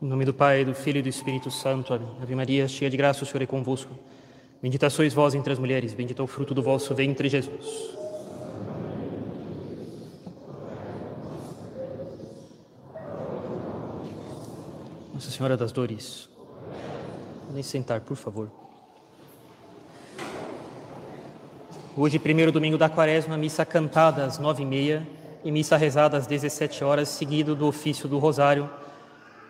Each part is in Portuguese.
Em nome do Pai, do Filho e do Espírito Santo. Amém. Ave Maria, cheia de graça, o Senhor é convosco. Bendita sois vós entre as mulheres, bendito é o fruto do vosso ventre, Jesus. Nossa Senhora das Dores. Podem sentar, por favor. Hoje, primeiro domingo da quaresma, missa cantada às nove e meia e missa rezada às 17 horas, seguido do ofício do Rosário,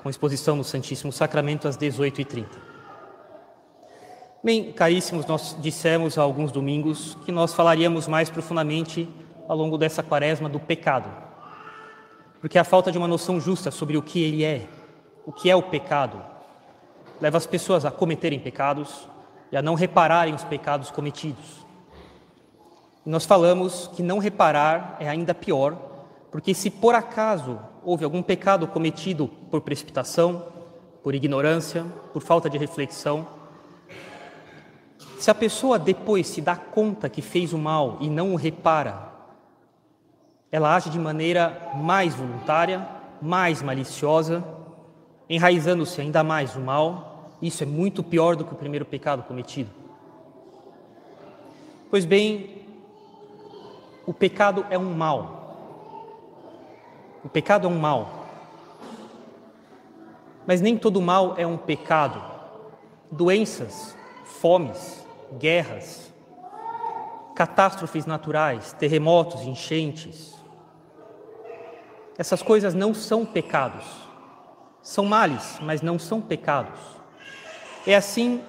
com exposição no Santíssimo Sacramento às 18h30. Bem, caríssimos, nós dissemos há alguns domingos que nós falaríamos mais profundamente ao longo dessa quaresma do pecado. Porque a falta de uma noção justa sobre o que ele é, o que é o pecado, leva as pessoas a cometerem pecados e a não repararem os pecados cometidos. E nós falamos que não reparar é ainda pior, porque se por acaso houve algum pecado cometido por precipitação, por ignorância, por falta de reflexão, se a pessoa depois se dá conta que fez o mal e não o repara, ela age de maneira mais voluntária, mais maliciosa, enraizando-se ainda mais no mal. Isso é muito pior do que o primeiro pecado cometido. Pois bem, o pecado é um mal. O pecado é um mal. Mas nem todo mal é um pecado. Doenças, fomes, guerras, catástrofes naturais, terremotos, enchentes. Essas coisas não são pecados. São males, mas não são pecados. É assim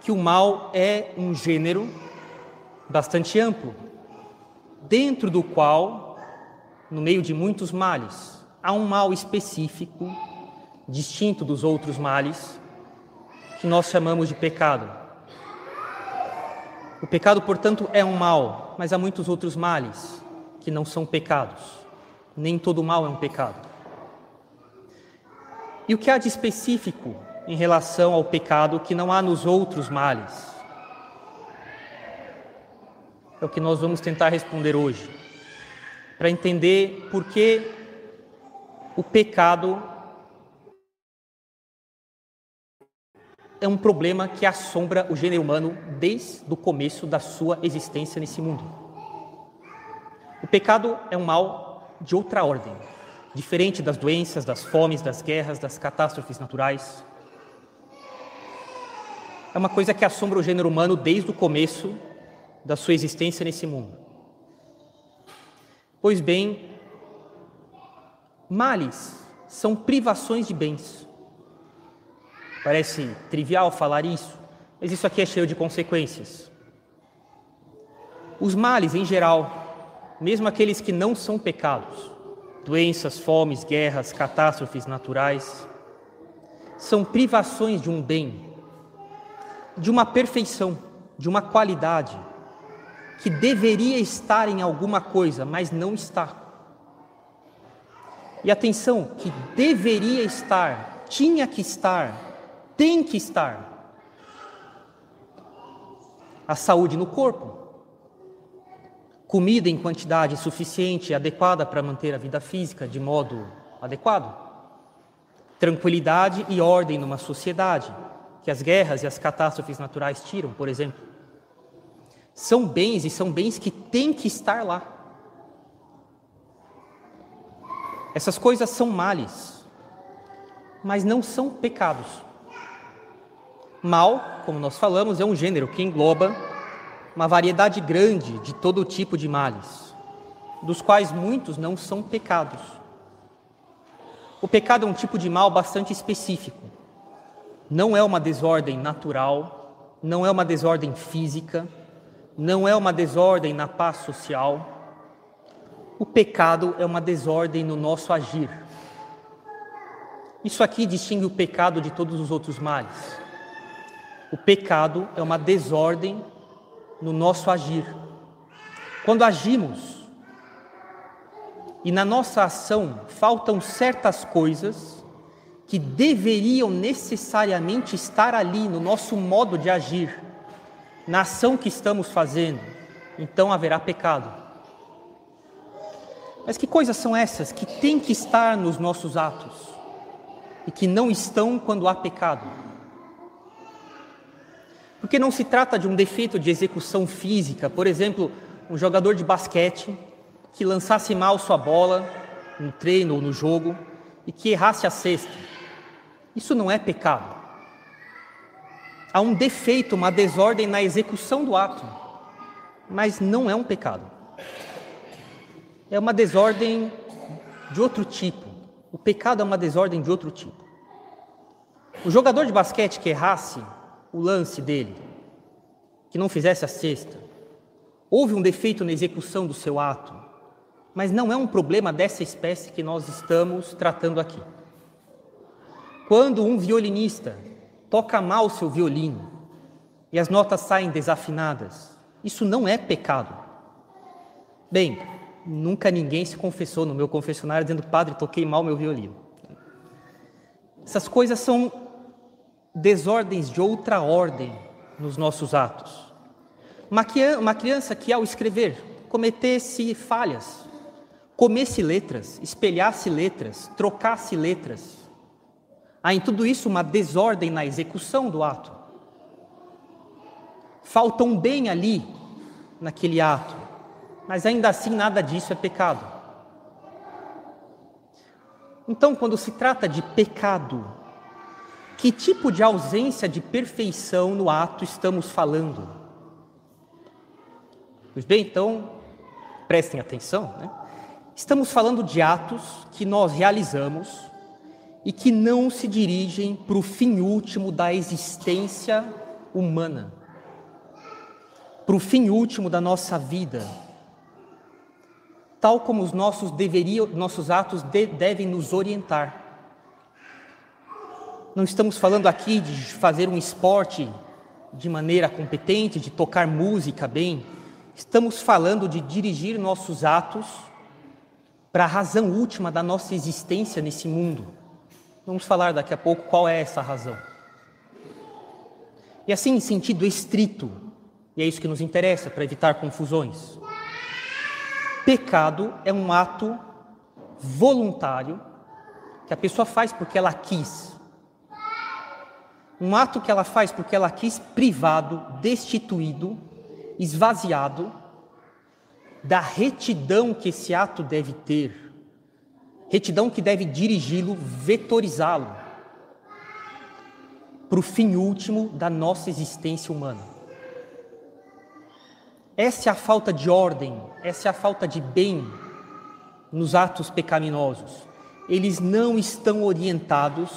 que o mal é um gênero bastante amplo, dentro do qual, no meio de muitos males, há um mal específico, distinto dos outros males, que nós chamamos de pecado. O pecado, portanto, é um mal, mas há muitos outros males que não são pecados. Nem todo mal é um pecado. E o que há de específico em relação ao pecado que não há nos outros males? É o que nós vamos tentar responder hoje, para entender por que o pecado é um problema que assombra o gênero humano desde o começo da sua existência nesse mundo. O pecado é um mal de outra ordem, diferente das doenças, das fomes, das guerras, das catástrofes naturais. É uma coisa que assombra o gênero humano desde o começo da sua existência nesse mundo. Pois bem, males são privações de bens. Parece trivial falar isso, mas isso aqui é cheio de consequências. Os males, em geral, mesmo aqueles que não são pecados, doenças, fomes, guerras, catástrofes naturais, são privações de um bem, de uma perfeição, de uma qualidade que deveria estar em alguma coisa, mas não está. E atenção, que deveria estar, tinha que estar, tem que estar a saúde no corpo, comida em quantidade suficiente e adequada para manter a vida física de modo adequado, tranquilidade e ordem numa sociedade que as guerras e as catástrofes naturais tiram, por exemplo. São bens e são bens que têm que estar lá. Essas coisas são males, mas não são pecados. Mal, como nós falamos, é um gênero que engloba uma variedade grande de todo tipo de males, dos quais muitos não são pecados. O pecado é um tipo de mal bastante específico. Não é uma desordem natural, não é uma desordem física, não é uma desordem na paz social. O pecado é uma desordem no nosso agir. Isso aqui distingue o pecado de todos os outros males. O pecado é uma desordem no nosso agir. Quando agimos e na nossa ação faltam certas coisas que deveriam necessariamente estar ali no nosso modo de agir, na ação que estamos fazendo, então haverá pecado. Mas que coisas são essas que têm que estar nos nossos atos? e que não estão quando há pecado. Porque não se trata de um defeito de execução física, por exemplo, um jogador de basquete que lançasse mal sua bola no treino ou no jogo e que errasse a cesta. Isso não é pecado. Há um defeito, uma desordem na execução do ato, mas não é um pecado. É uma desordem de outro tipo. O pecado é uma desordem de outro tipo. O jogador de basquete que errasse o lance dele, que não fizesse a cesta, houve um defeito na execução do seu ato, mas não é um problema dessa espécie que nós estamos tratando aqui. Quando um violinista toca mal seu violino e as notas saem desafinadas, isso não é pecado. Bem, nunca ninguém se confessou no meu confessionário dizendo, padre, toquei mal meu violino. Essas coisas são desordens de outra ordem nos nossos atos. Uma criança que, ao escrever, cometesse falhas, comesse letras, espelhasse letras, trocasse letras, há em tudo isso uma desordem na execução do ato. Falta um bem ali, naquele ato, mas ainda assim nada disso é pecado. Então, quando se trata de pecado, que tipo de ausência de perfeição no ato estamos falando? Pois bem, então, prestem atenção, né? Estamos falando de atos que nós realizamos e que não se dirigem para o fim último da existência humana, para o fim último da nossa vida, tal como os nossos, deveriam, nossos atos de, devem nos orientar. Não estamos falando aqui de fazer um esporte de maneira competente, de tocar música bem. Estamos falando de dirigir nossos atos para a razão última da nossa existência nesse mundo. Vamos falar daqui a pouco qual é essa razão. E assim, em sentido estrito, e é isso que nos interessa para evitar confusões. Pecado é um ato voluntário que a pessoa faz porque ela quis. Um ato que ela faz porque ela quis privado, destituído, esvaziado da retidão que esse ato deve ter. Retidão que deve dirigi-lo, vetorizá-lo para o fim último da nossa existência humana. Essa é a falta de ordem, essa é a falta de bem nos atos pecaminosos. Eles não estão orientados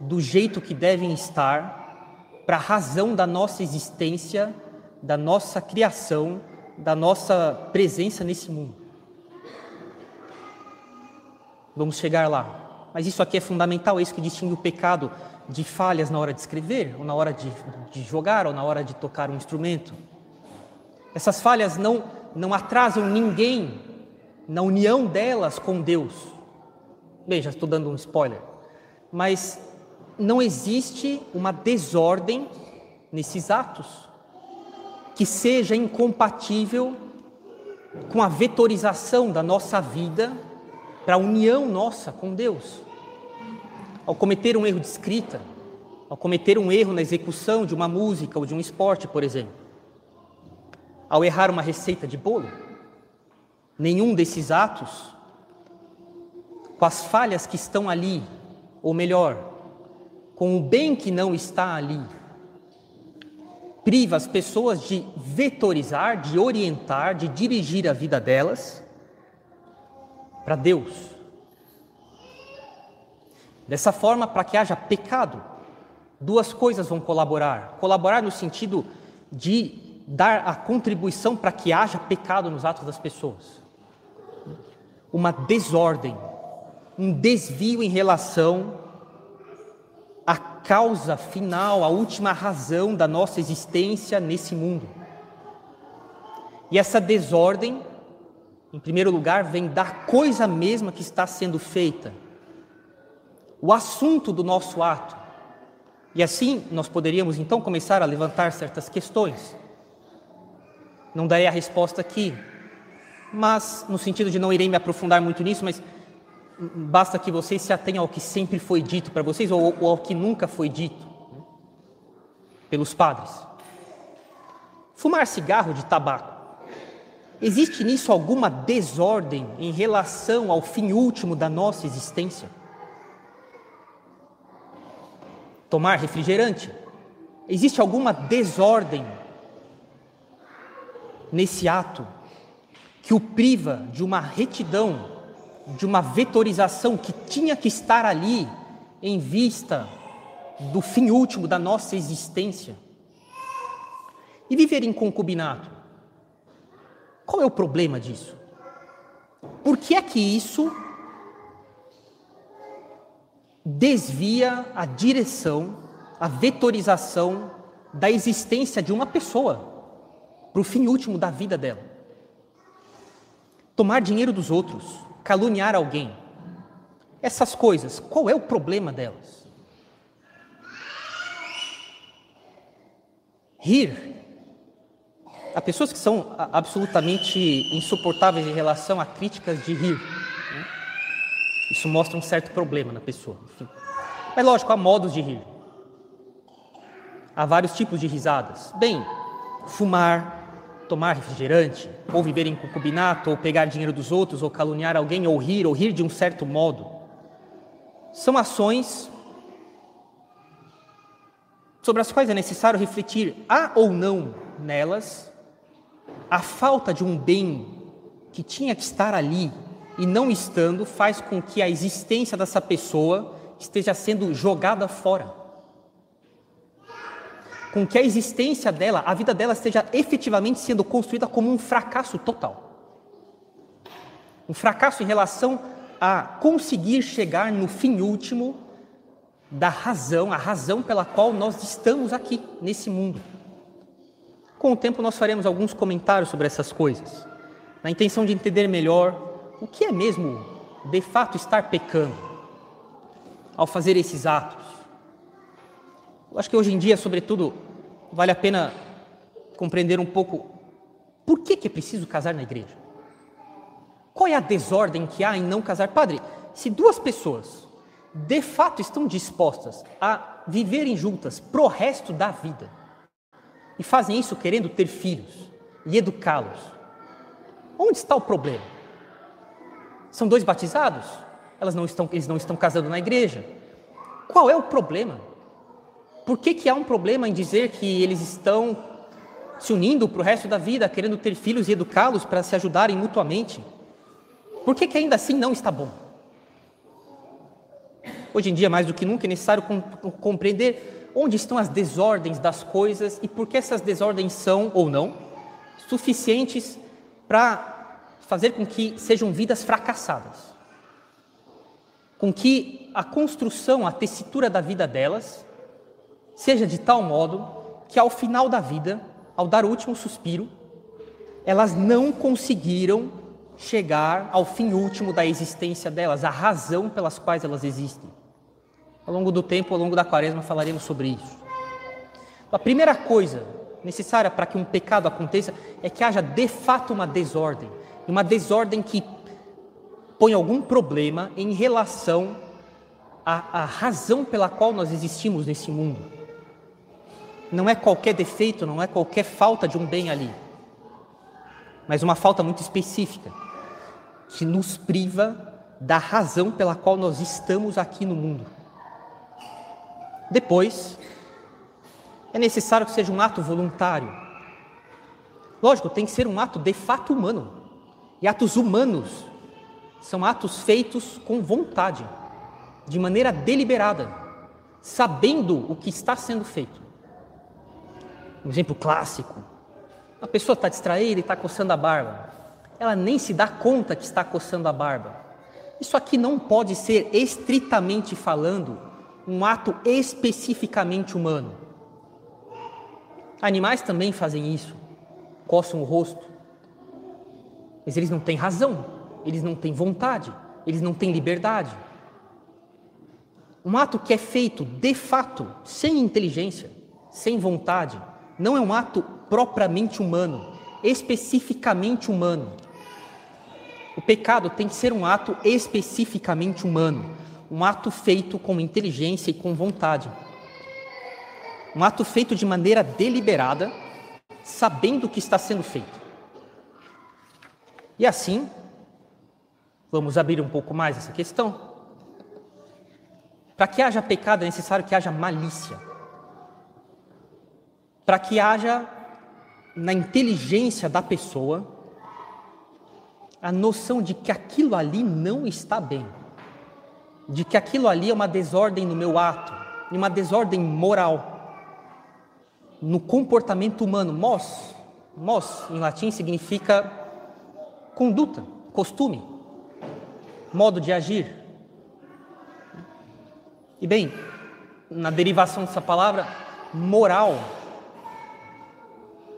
do jeito que devem estar para a razão da nossa existência, da nossa criação, da nossa presença nesse mundo. Vamos chegar lá. Mas isso aqui é fundamental, é isso que distingue o pecado de falhas na hora de escrever, ou na hora de, de jogar, ou na hora de tocar um instrumento. Essas falhas não, não atrasam ninguém na união delas com Deus. Bem, já estou dando um spoiler. Mas não existe uma desordem nesses atos que seja incompatível com a vetorização da nossa vida para a união nossa com Deus. Ao cometer um erro de escrita, ao cometer um erro na execução de uma música ou de um esporte, por exemplo, ao errar uma receita de bolo. Nenhum desses atos, com as falhas que estão ali, ou melhor, com o bem que não está ali, priva as pessoas de vetorizar, de orientar, de dirigir a vida delas para Deus. Dessa forma, para que haja pecado, duas coisas vão colaborar. Colaborar no sentido de dar a contribuição para que haja pecado nos atos das pessoas. Uma desordem, um desvio em relação à causa final, à última razão da nossa existência nesse mundo. E essa desordem, em primeiro lugar, vem da coisa mesma que está sendo feita, o assunto do nosso ato. E assim nós poderíamos então começar a levantar certas questões. Não darei a resposta aqui, mas no sentido de não irei me aprofundar muito nisso, mas basta que vocês se atenham ao que sempre foi dito para vocês ou, ou ao que nunca foi dito né? pelos padres. Fumar cigarro de tabaco. Existe nisso alguma desordem em relação ao fim último da nossa existência? Tomar refrigerante. Existe alguma desordem nesse ato que o priva de uma retidão, de uma vetorização que tinha que estar ali em vista do fim último da nossa existência? E viver em concubinato? Qual é o problema disso? Por que é que isso desvia a direção, a vetorização da existência de uma pessoa para o fim último da vida dela? Tomar dinheiro dos outros, caluniar alguém, essas coisas, qual é o problema delas? Rir Há pessoas que são absolutamente insuportáveis em relação a críticas de rir. Né? Isso mostra um certo problema na pessoa. Enfim. Mas lógico, há modos de rir. Há vários tipos de risadas. Bem, fumar, tomar refrigerante, ou viver em concubinato, ou pegar dinheiro dos outros, ou caluniar alguém, ou rir, ou rir de um certo modo. São ações sobre as quais é necessário refletir há ou não nelas a falta de um bem que tinha que estar ali e não estando faz com que a existência dessa pessoa esteja sendo jogada fora. Com que a existência dela, a vida dela esteja efetivamente sendo construída como um fracasso total. Um fracasso em relação a conseguir chegar no fim último da razão, a razão pela qual nós estamos aqui nesse mundo. Com o tempo, nós faremos alguns comentários sobre essas coisas, na intenção de entender melhor o que é mesmo, de fato, estar pecando ao fazer esses atos. Eu acho que hoje em dia, sobretudo, vale a pena compreender um pouco por que, que é preciso casar na igreja. Qual é a desordem que há em não casar? Padre, se duas pessoas de fato estão dispostas a viverem juntas pro resto da vida, e fazem isso querendo ter filhos e educá-los. Onde está o problema? São dois batizados? Elas não estão, eles não estão casando na igreja. Qual é o problema? Por que, que há um problema em dizer que eles estão se unindo para o resto da vida, querendo ter filhos e educá-los para se ajudarem mutuamente? Por que, que ainda assim não está bom? Hoje em dia, mais do que nunca, é necessário compreender onde estão as desordens das coisas e por que essas desordens são ou não suficientes para fazer com que sejam vidas fracassadas. Com que a construção, a tessitura da vida delas seja de tal modo que ao final da vida, ao dar o último suspiro, elas não conseguiram chegar ao fim último da existência delas, a razão pelas quais elas existem. Ao longo do tempo, ao longo da quaresma, falaremos sobre isso. A primeira coisa necessária para que um pecado aconteça é que haja de fato uma desordem, uma desordem que põe algum problema em relação à, à razão pela qual nós existimos nesse mundo. Não é qualquer defeito, não é qualquer falta de um bem ali, mas uma falta muito específica que nos priva da razão pela qual nós estamos aqui no mundo. Depois, é necessário que seja um ato voluntário. Lógico, tem que ser um ato de fato humano. E atos humanos são atos feitos com vontade, de maneira deliberada, sabendo o que está sendo feito. Um exemplo clássico: a pessoa está distraída e está coçando a barba. Ela nem se dá conta que está coçando a barba. Isso aqui não pode ser estritamente falando um ato especificamente humano. Animais também fazem isso, coçam o rosto, mas eles não têm razão, eles não têm vontade, eles não têm liberdade. Um ato que é feito de fato, sem inteligência, sem vontade, não é um ato propriamente humano, especificamente humano. O pecado tem que ser um ato especificamente humano, um ato feito com inteligência e com vontade. Um ato feito de maneira deliberada, sabendo o que está sendo feito. E assim, vamos abrir um pouco mais essa questão. Para que haja pecado é necessário que haja malícia. Para que haja na inteligência da pessoa a noção de que aquilo ali não está bem, de que aquilo ali é uma desordem no meu ato, uma desordem moral, no comportamento humano. Mos, mos em latim significa conduta, costume, modo de agir. E bem, na derivação dessa palavra, moral,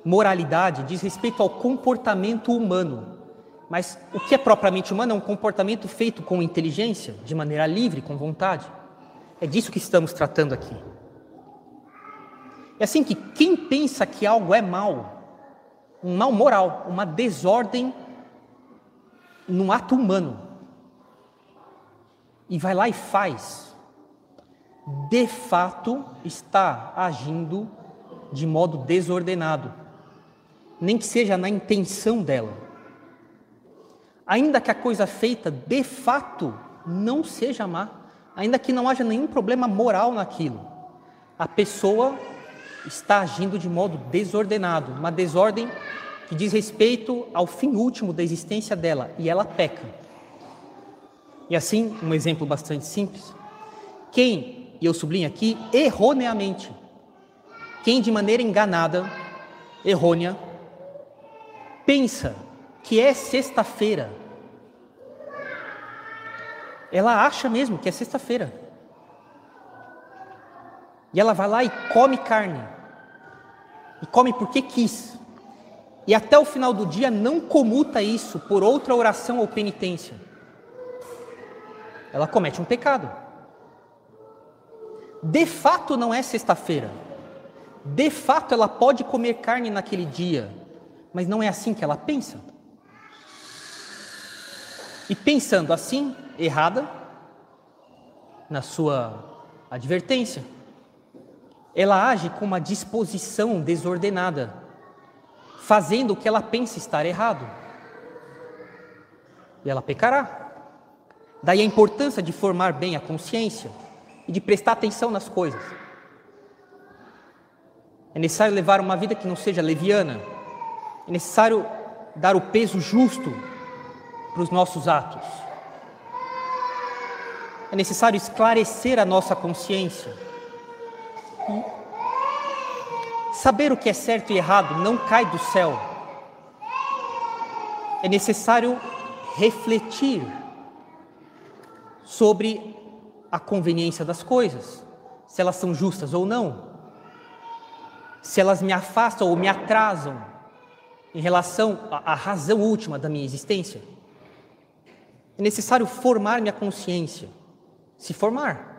moralidade diz respeito ao comportamento humano mas o que é propriamente humano é um comportamento feito com inteligência, de maneira livre, com vontade. É disso que estamos tratando aqui. É assim que quem pensa que algo é mal, um mal moral, uma desordem num ato humano, e vai lá e faz, de fato está agindo de modo desordenado, nem que seja na intenção dela ainda que a coisa feita de fato não seja má, ainda que não haja nenhum problema moral naquilo, a pessoa está agindo de modo desordenado, uma desordem que diz respeito ao fim último da existência dela e ela peca. E assim, um exemplo bastante simples: quem, e eu sublinho aqui, erroneamente, quem de maneira enganada, errônea, pensa que é sexta-feira. Ela acha mesmo que é sexta-feira. E ela vai lá e come carne. E come porque quis. E até o final do dia não comuta isso por outra oração ou penitência. Ela comete um pecado. De fato não é sexta-feira. De fato ela pode comer carne naquele dia, mas não é assim que ela pensa. E pensando assim, errada, na sua advertência, ela age com uma disposição desordenada, fazendo o que ela pensa estar errado. E ela pecará. Daí a importância de formar bem a consciência e de prestar atenção nas coisas. É necessário levar uma vida que não seja leviana. É necessário dar o peso justo para os nossos atos. É necessário esclarecer a nossa consciência. Saber o que é certo e errado não cai do céu. É necessário refletir sobre a conveniência das coisas, se elas são justas ou não, se elas me afastam ou me atrasam em relação à razão última da minha existência. É necessário formar minha consciência. Se formar.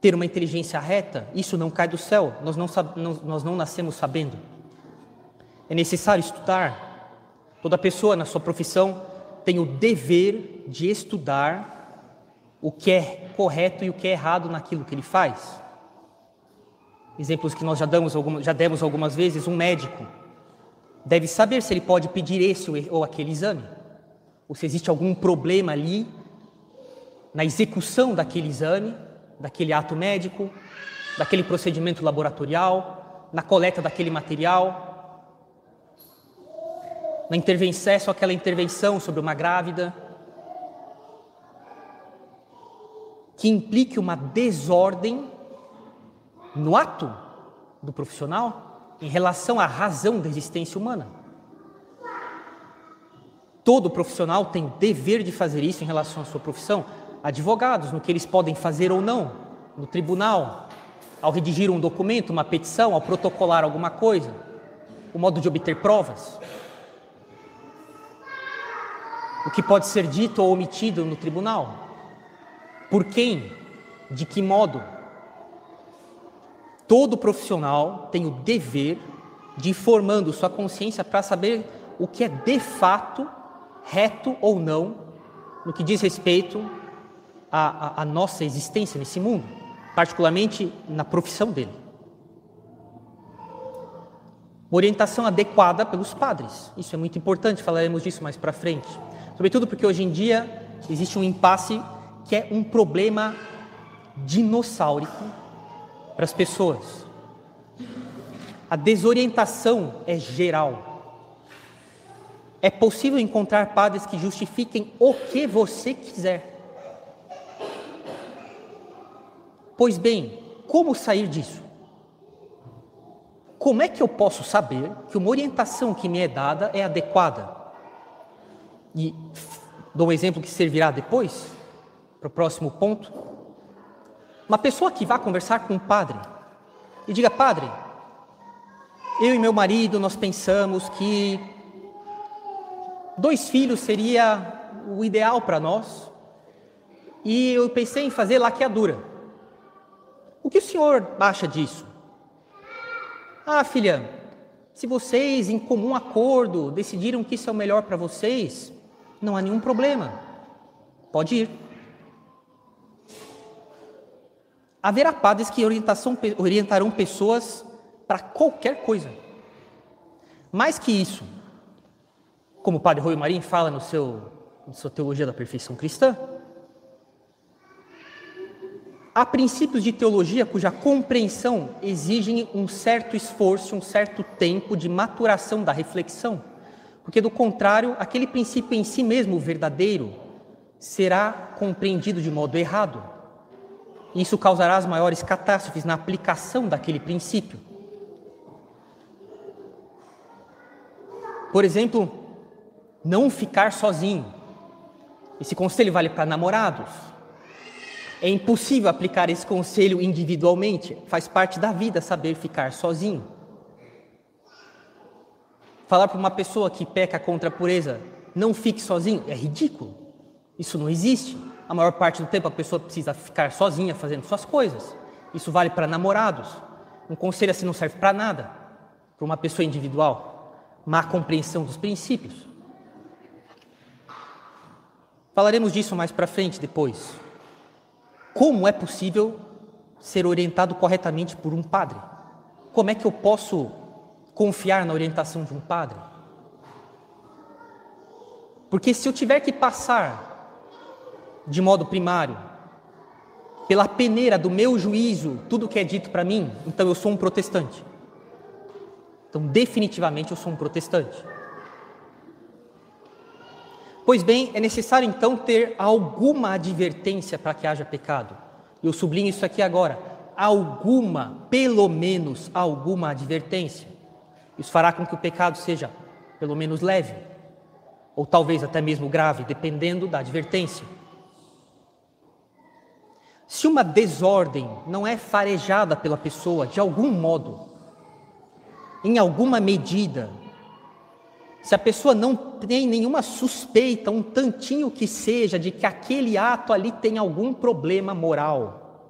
Ter uma inteligência reta, isso não cai do céu, nós não, nós não nascemos sabendo. É necessário estudar. Toda pessoa na sua profissão tem o dever de estudar o que é correto e o que é errado naquilo que ele faz. Exemplos que nós já damos, já demos algumas vezes, um médico deve saber se ele pode pedir esse ou aquele exame ou se existe algum problema ali na execução daquele exame, daquele ato médico, daquele procedimento laboratorial, na coleta daquele material, na intervenção, aquela intervenção sobre uma grávida, que implique uma desordem no ato do profissional em relação à razão da existência humana. Todo profissional tem dever de fazer isso em relação à sua profissão. Advogados, no que eles podem fazer ou não, no tribunal, ao redigir um documento, uma petição, ao protocolar alguma coisa, o modo de obter provas. O que pode ser dito ou omitido no tribunal. Por quem? De que modo? Todo profissional tem o dever de ir formando sua consciência para saber o que é de fato reto ou não no que diz respeito à, à, à nossa existência nesse mundo, particularmente na profissão dele. Orientação adequada pelos padres, isso é muito importante, falaremos disso mais para frente. Sobretudo porque hoje em dia existe um impasse que é um problema dinossáurico para as pessoas. A desorientação é geral. É possível encontrar padres que justifiquem o que você quiser. Pois bem, como sair disso? Como é que eu posso saber que uma orientação que me é dada é adequada? E dou um exemplo que servirá depois, para o próximo ponto. Uma pessoa que vá conversar com um padre e diga: Padre, eu e meu marido nós pensamos que Dois filhos seria o ideal para nós. E eu pensei em fazer laqueadura. O que o senhor acha disso? Ah, filha, se vocês, em comum acordo, decidiram que isso é o melhor para vocês, não há nenhum problema. Pode ir. Haverá padres que orientarão pessoas para qualquer coisa. Mais que isso, como o padre Rui Marim fala no seu, na sua Teologia da Perfeição Cristã, há princípios de teologia cuja compreensão exigem um certo esforço, um certo tempo de maturação da reflexão, porque do contrário, aquele princípio em si mesmo verdadeiro será compreendido de modo errado. Isso causará as maiores catástrofes na aplicação daquele princípio. Por exemplo, não ficar sozinho. Esse conselho vale para namorados. É impossível aplicar esse conselho individualmente, faz parte da vida saber ficar sozinho. Falar para uma pessoa que peca contra a pureza, não fique sozinho, é ridículo. Isso não existe. A maior parte do tempo a pessoa precisa ficar sozinha fazendo suas coisas. Isso vale para namorados. Um conselho assim não serve para nada, para uma pessoa individual. Má compreensão dos princípios. Falaremos disso mais para frente depois. Como é possível ser orientado corretamente por um padre? Como é que eu posso confiar na orientação de um padre? Porque se eu tiver que passar de modo primário pela peneira do meu juízo tudo que é dito para mim, então eu sou um protestante. Então, definitivamente, eu sou um protestante. Pois bem, é necessário então ter alguma advertência para que haja pecado. Eu sublinho isso aqui agora. Alguma, pelo menos alguma advertência. Isso fará com que o pecado seja pelo menos leve, ou talvez até mesmo grave, dependendo da advertência. Se uma desordem não é farejada pela pessoa de algum modo, em alguma medida, se a pessoa não tem nenhuma suspeita, um tantinho que seja, de que aquele ato ali tem algum problema moral,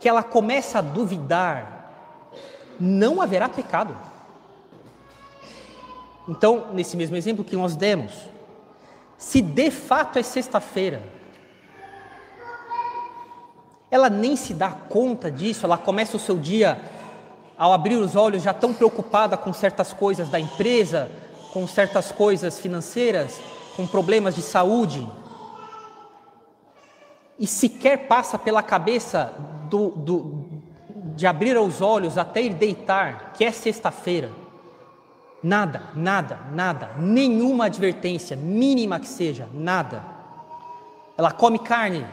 que ela começa a duvidar, não haverá pecado. Então, nesse mesmo exemplo que nós demos, se de fato é sexta-feira, ela nem se dá conta disso, ela começa o seu dia, ao abrir os olhos, já tão preocupada com certas coisas da empresa, com certas coisas financeiras, com problemas de saúde, e sequer passa pela cabeça do, do, de abrir os olhos até ir deitar, que é sexta-feira. Nada, nada, nada, nenhuma advertência, mínima que seja, nada. Ela come carne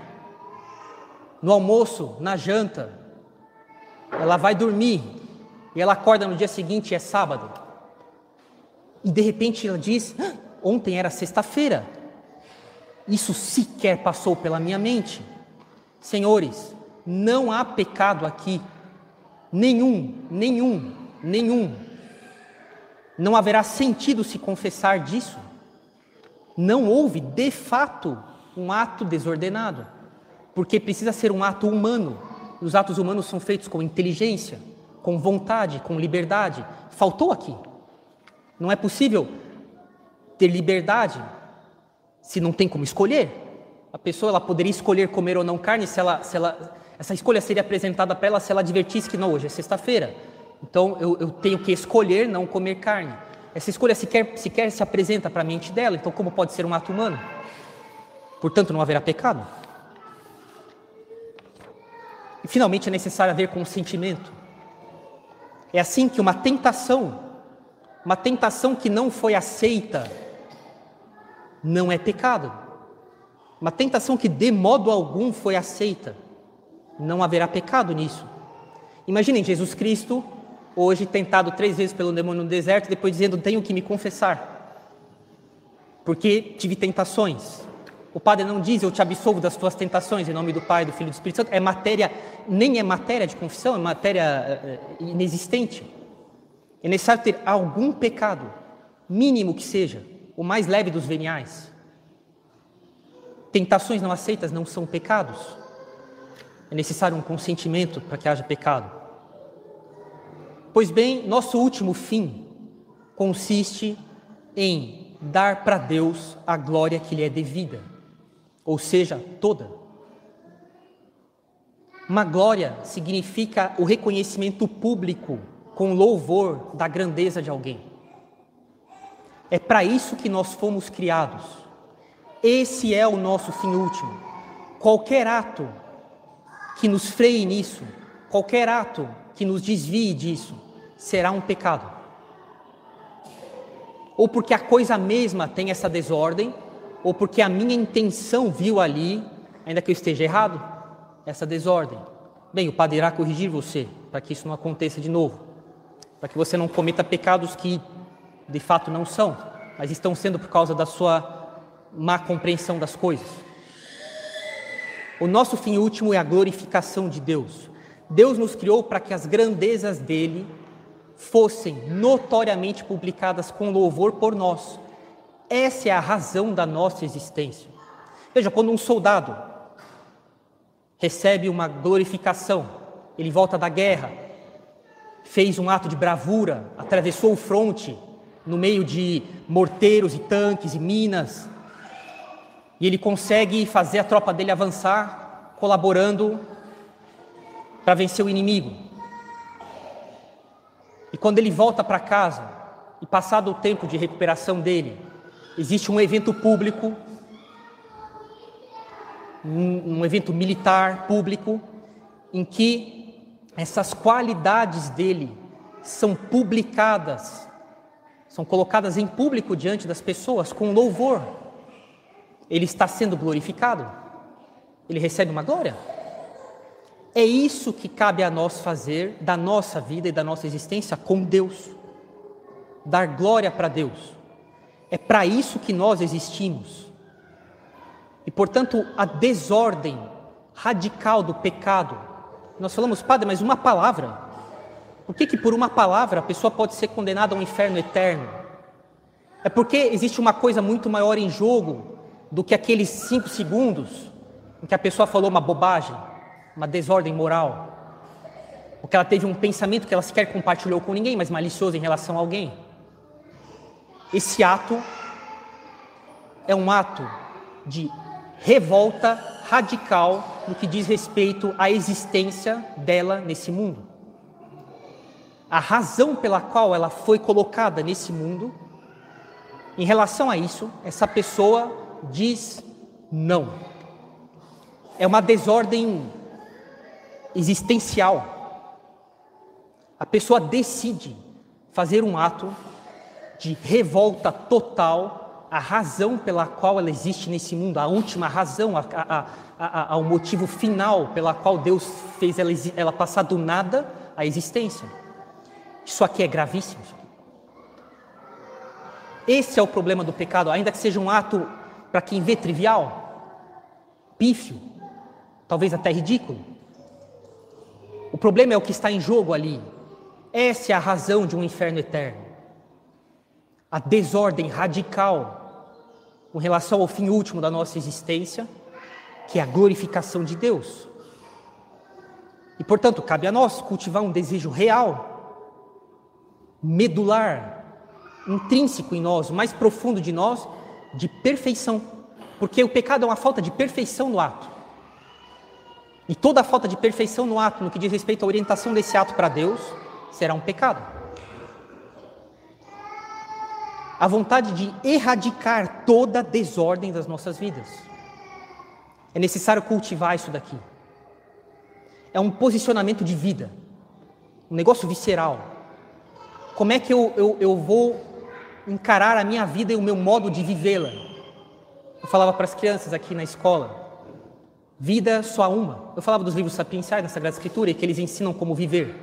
no almoço, na janta, ela vai dormir e ela acorda no dia seguinte, é sábado. E de repente ela diz: ah, ontem era sexta-feira. Isso sequer passou pela minha mente. Senhores, não há pecado aqui. Nenhum, nenhum, nenhum. Não haverá sentido se confessar disso. Não houve, de fato, um ato desordenado. Porque precisa ser um ato humano. Os atos humanos são feitos com inteligência, com vontade, com liberdade. Faltou aqui. Não é possível ter liberdade se não tem como escolher. A pessoa ela poderia escolher comer ou não carne se ela, se ela essa escolha seria apresentada para ela se ela advertisse que não, hoje é sexta-feira. Então eu, eu, tenho que escolher não comer carne. Essa escolha sequer, sequer se apresenta para a mente dela, então como pode ser um ato humano? Portanto, não haverá pecado. E finalmente é necessário haver consentimento. É assim que uma tentação, uma tentação que não foi aceita, não é pecado. Uma tentação que de modo algum foi aceita, não haverá pecado nisso. Imaginem Jesus Cristo, hoje tentado três vezes pelo demônio no deserto, depois dizendo: Tenho que me confessar, porque tive tentações. O Padre não diz: Eu te absolvo das tuas tentações, em nome do Pai, do Filho e do Espírito Santo. É matéria, nem é matéria de confissão, é matéria eh, eh, inexistente. É necessário ter algum pecado, mínimo que seja, o mais leve dos veniais. Tentações não aceitas não são pecados. É necessário um consentimento para que haja pecado. Pois bem, nosso último fim consiste em dar para Deus a glória que lhe é devida, ou seja, toda. Uma glória significa o reconhecimento público com louvor da grandeza de alguém. É para isso que nós fomos criados. Esse é o nosso fim último. Qualquer ato que nos freie nisso, qualquer ato que nos desvie disso, será um pecado. Ou porque a coisa mesma tem essa desordem, ou porque a minha intenção viu ali, ainda que eu esteja errado, essa desordem. Bem, o Padre irá corrigir você, para que isso não aconteça de novo, para que você não cometa pecados que de fato não são, mas estão sendo por causa da sua má compreensão das coisas. O nosso fim último é a glorificação de Deus. Deus nos criou para que as grandezas dele fossem notoriamente publicadas com louvor por nós. Essa é a razão da nossa existência. Veja, quando um soldado recebe uma glorificação, ele volta da guerra, fez um ato de bravura, atravessou o fronte no meio de morteiros e tanques e minas, e ele consegue fazer a tropa dele avançar, colaborando para vencer o inimigo. E quando ele volta para casa, e passado o tempo de recuperação dele, existe um evento público, um, um evento militar público, em que essas qualidades dele são publicadas, são colocadas em público diante das pessoas com louvor ele está sendo glorificado, ele recebe uma glória. É isso que cabe a nós fazer da nossa vida e da nossa existência com Deus. Dar glória para Deus. É para isso que nós existimos. E portanto, a desordem radical do pecado. Nós falamos, Padre, mas uma palavra. Por que, que por uma palavra a pessoa pode ser condenada a um inferno eterno? É porque existe uma coisa muito maior em jogo do que aqueles cinco segundos em que a pessoa falou uma bobagem, uma desordem moral, porque ela teve um pensamento que ela sequer compartilhou com ninguém, mas malicioso em relação a alguém. Esse ato é um ato de revolta radical no que diz respeito à existência dela nesse mundo. A razão pela qual ela foi colocada nesse mundo, em relação a isso, essa pessoa diz não. É uma desordem existencial. A pessoa decide fazer um ato de revolta total à razão pela qual ela existe nesse mundo, a última razão, a, a, a, motivo final pela qual Deus fez ela, ela passar do nada à existência. Isso aqui é gravíssimo. Esse é o problema do pecado, ainda que seja um ato para quem vê trivial, pífio, talvez até ridículo. O problema é o que está em jogo ali. Essa é a razão de um inferno eterno. A desordem radical com relação ao fim último da nossa existência, que é a glorificação de Deus. E portanto, cabe a nós cultivar um desejo real, medular, intrínseco em nós, mais profundo de nós, de perfeição. Porque o pecado é uma falta de perfeição no ato. E toda falta de perfeição no ato, no que diz respeito à orientação desse ato para Deus, será um pecado. A vontade de erradicar toda desordem das nossas vidas. É necessário cultivar isso daqui. É um posicionamento de vida, um negócio visceral. Como é que eu, eu, eu vou encarar a minha vida e o meu modo de vivê-la? Eu falava para as crianças aqui na escola, vida só uma. Eu falava dos livros sapienciais na Sagrada Escritura e que eles ensinam como viver.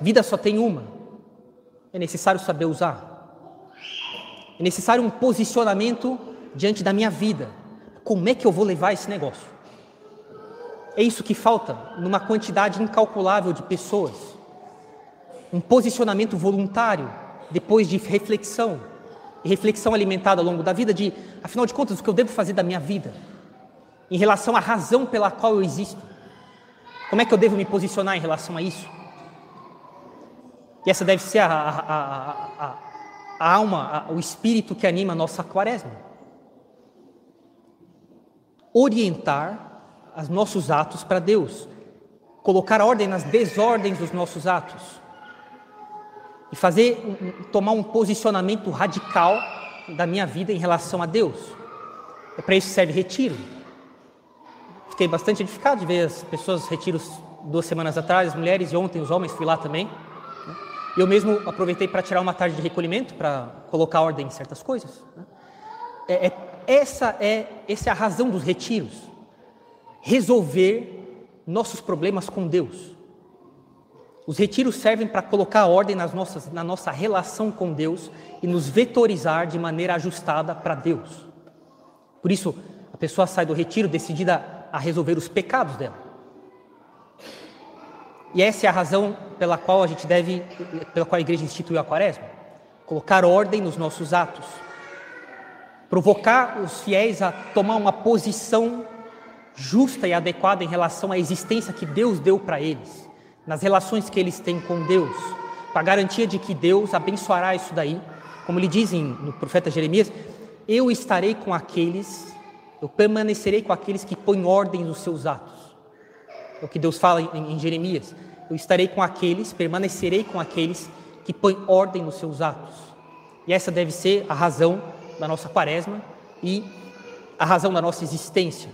Vida só tem uma. É necessário saber usar. É necessário um posicionamento diante da minha vida. Como é que eu vou levar esse negócio? É isso que falta numa quantidade incalculável de pessoas. Um posicionamento voluntário, depois de reflexão, e reflexão alimentada ao longo da vida, de, afinal de contas, o que eu devo fazer da minha vida, em relação à razão pela qual eu existo. Como é que eu devo me posicionar em relação a isso? E essa deve ser a, a, a, a alma, o espírito que anima a nossa quaresma. Orientar os nossos atos para Deus, colocar ordem nas desordens dos nossos atos e fazer tomar um posicionamento radical da minha vida em relação a Deus. É para isso que serve retiro. Fiquei bastante edificado de ver as pessoas retiros duas semanas atrás, as mulheres e ontem os homens, fui lá também. Eu mesmo aproveitei para tirar uma tarde de recolhimento para colocar ordem em certas coisas. Né? É, é, essa é essa é a razão dos retiros resolver nossos problemas com Deus. Os retiros servem para colocar ordem nas nossas, na nossa relação com Deus e nos vetorizar de maneira ajustada para Deus. Por isso, a pessoa sai do retiro decidida a resolver os pecados dela. E essa é a razão pela qual a gente deve, pela qual a igreja instituiu a quaresma. Colocar ordem nos nossos atos. Provocar os fiéis a tomar uma posição justa e adequada em relação à existência que Deus deu para eles, nas relações que eles têm com Deus, com a garantia de que Deus abençoará isso daí, como ele diz no profeta Jeremias: Eu estarei com aqueles, eu permanecerei com aqueles que põem ordem nos seus atos. É o que Deus fala em, em Jeremias: Eu estarei com aqueles, permanecerei com aqueles que põem ordem nos seus atos. E essa deve ser a razão da nossa quaresma e a razão da nossa existência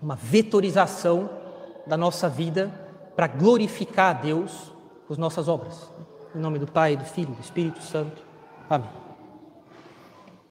uma vetorização da nossa vida para glorificar a Deus com as nossas obras. Em nome do Pai, do Filho e do Espírito Santo. Amém.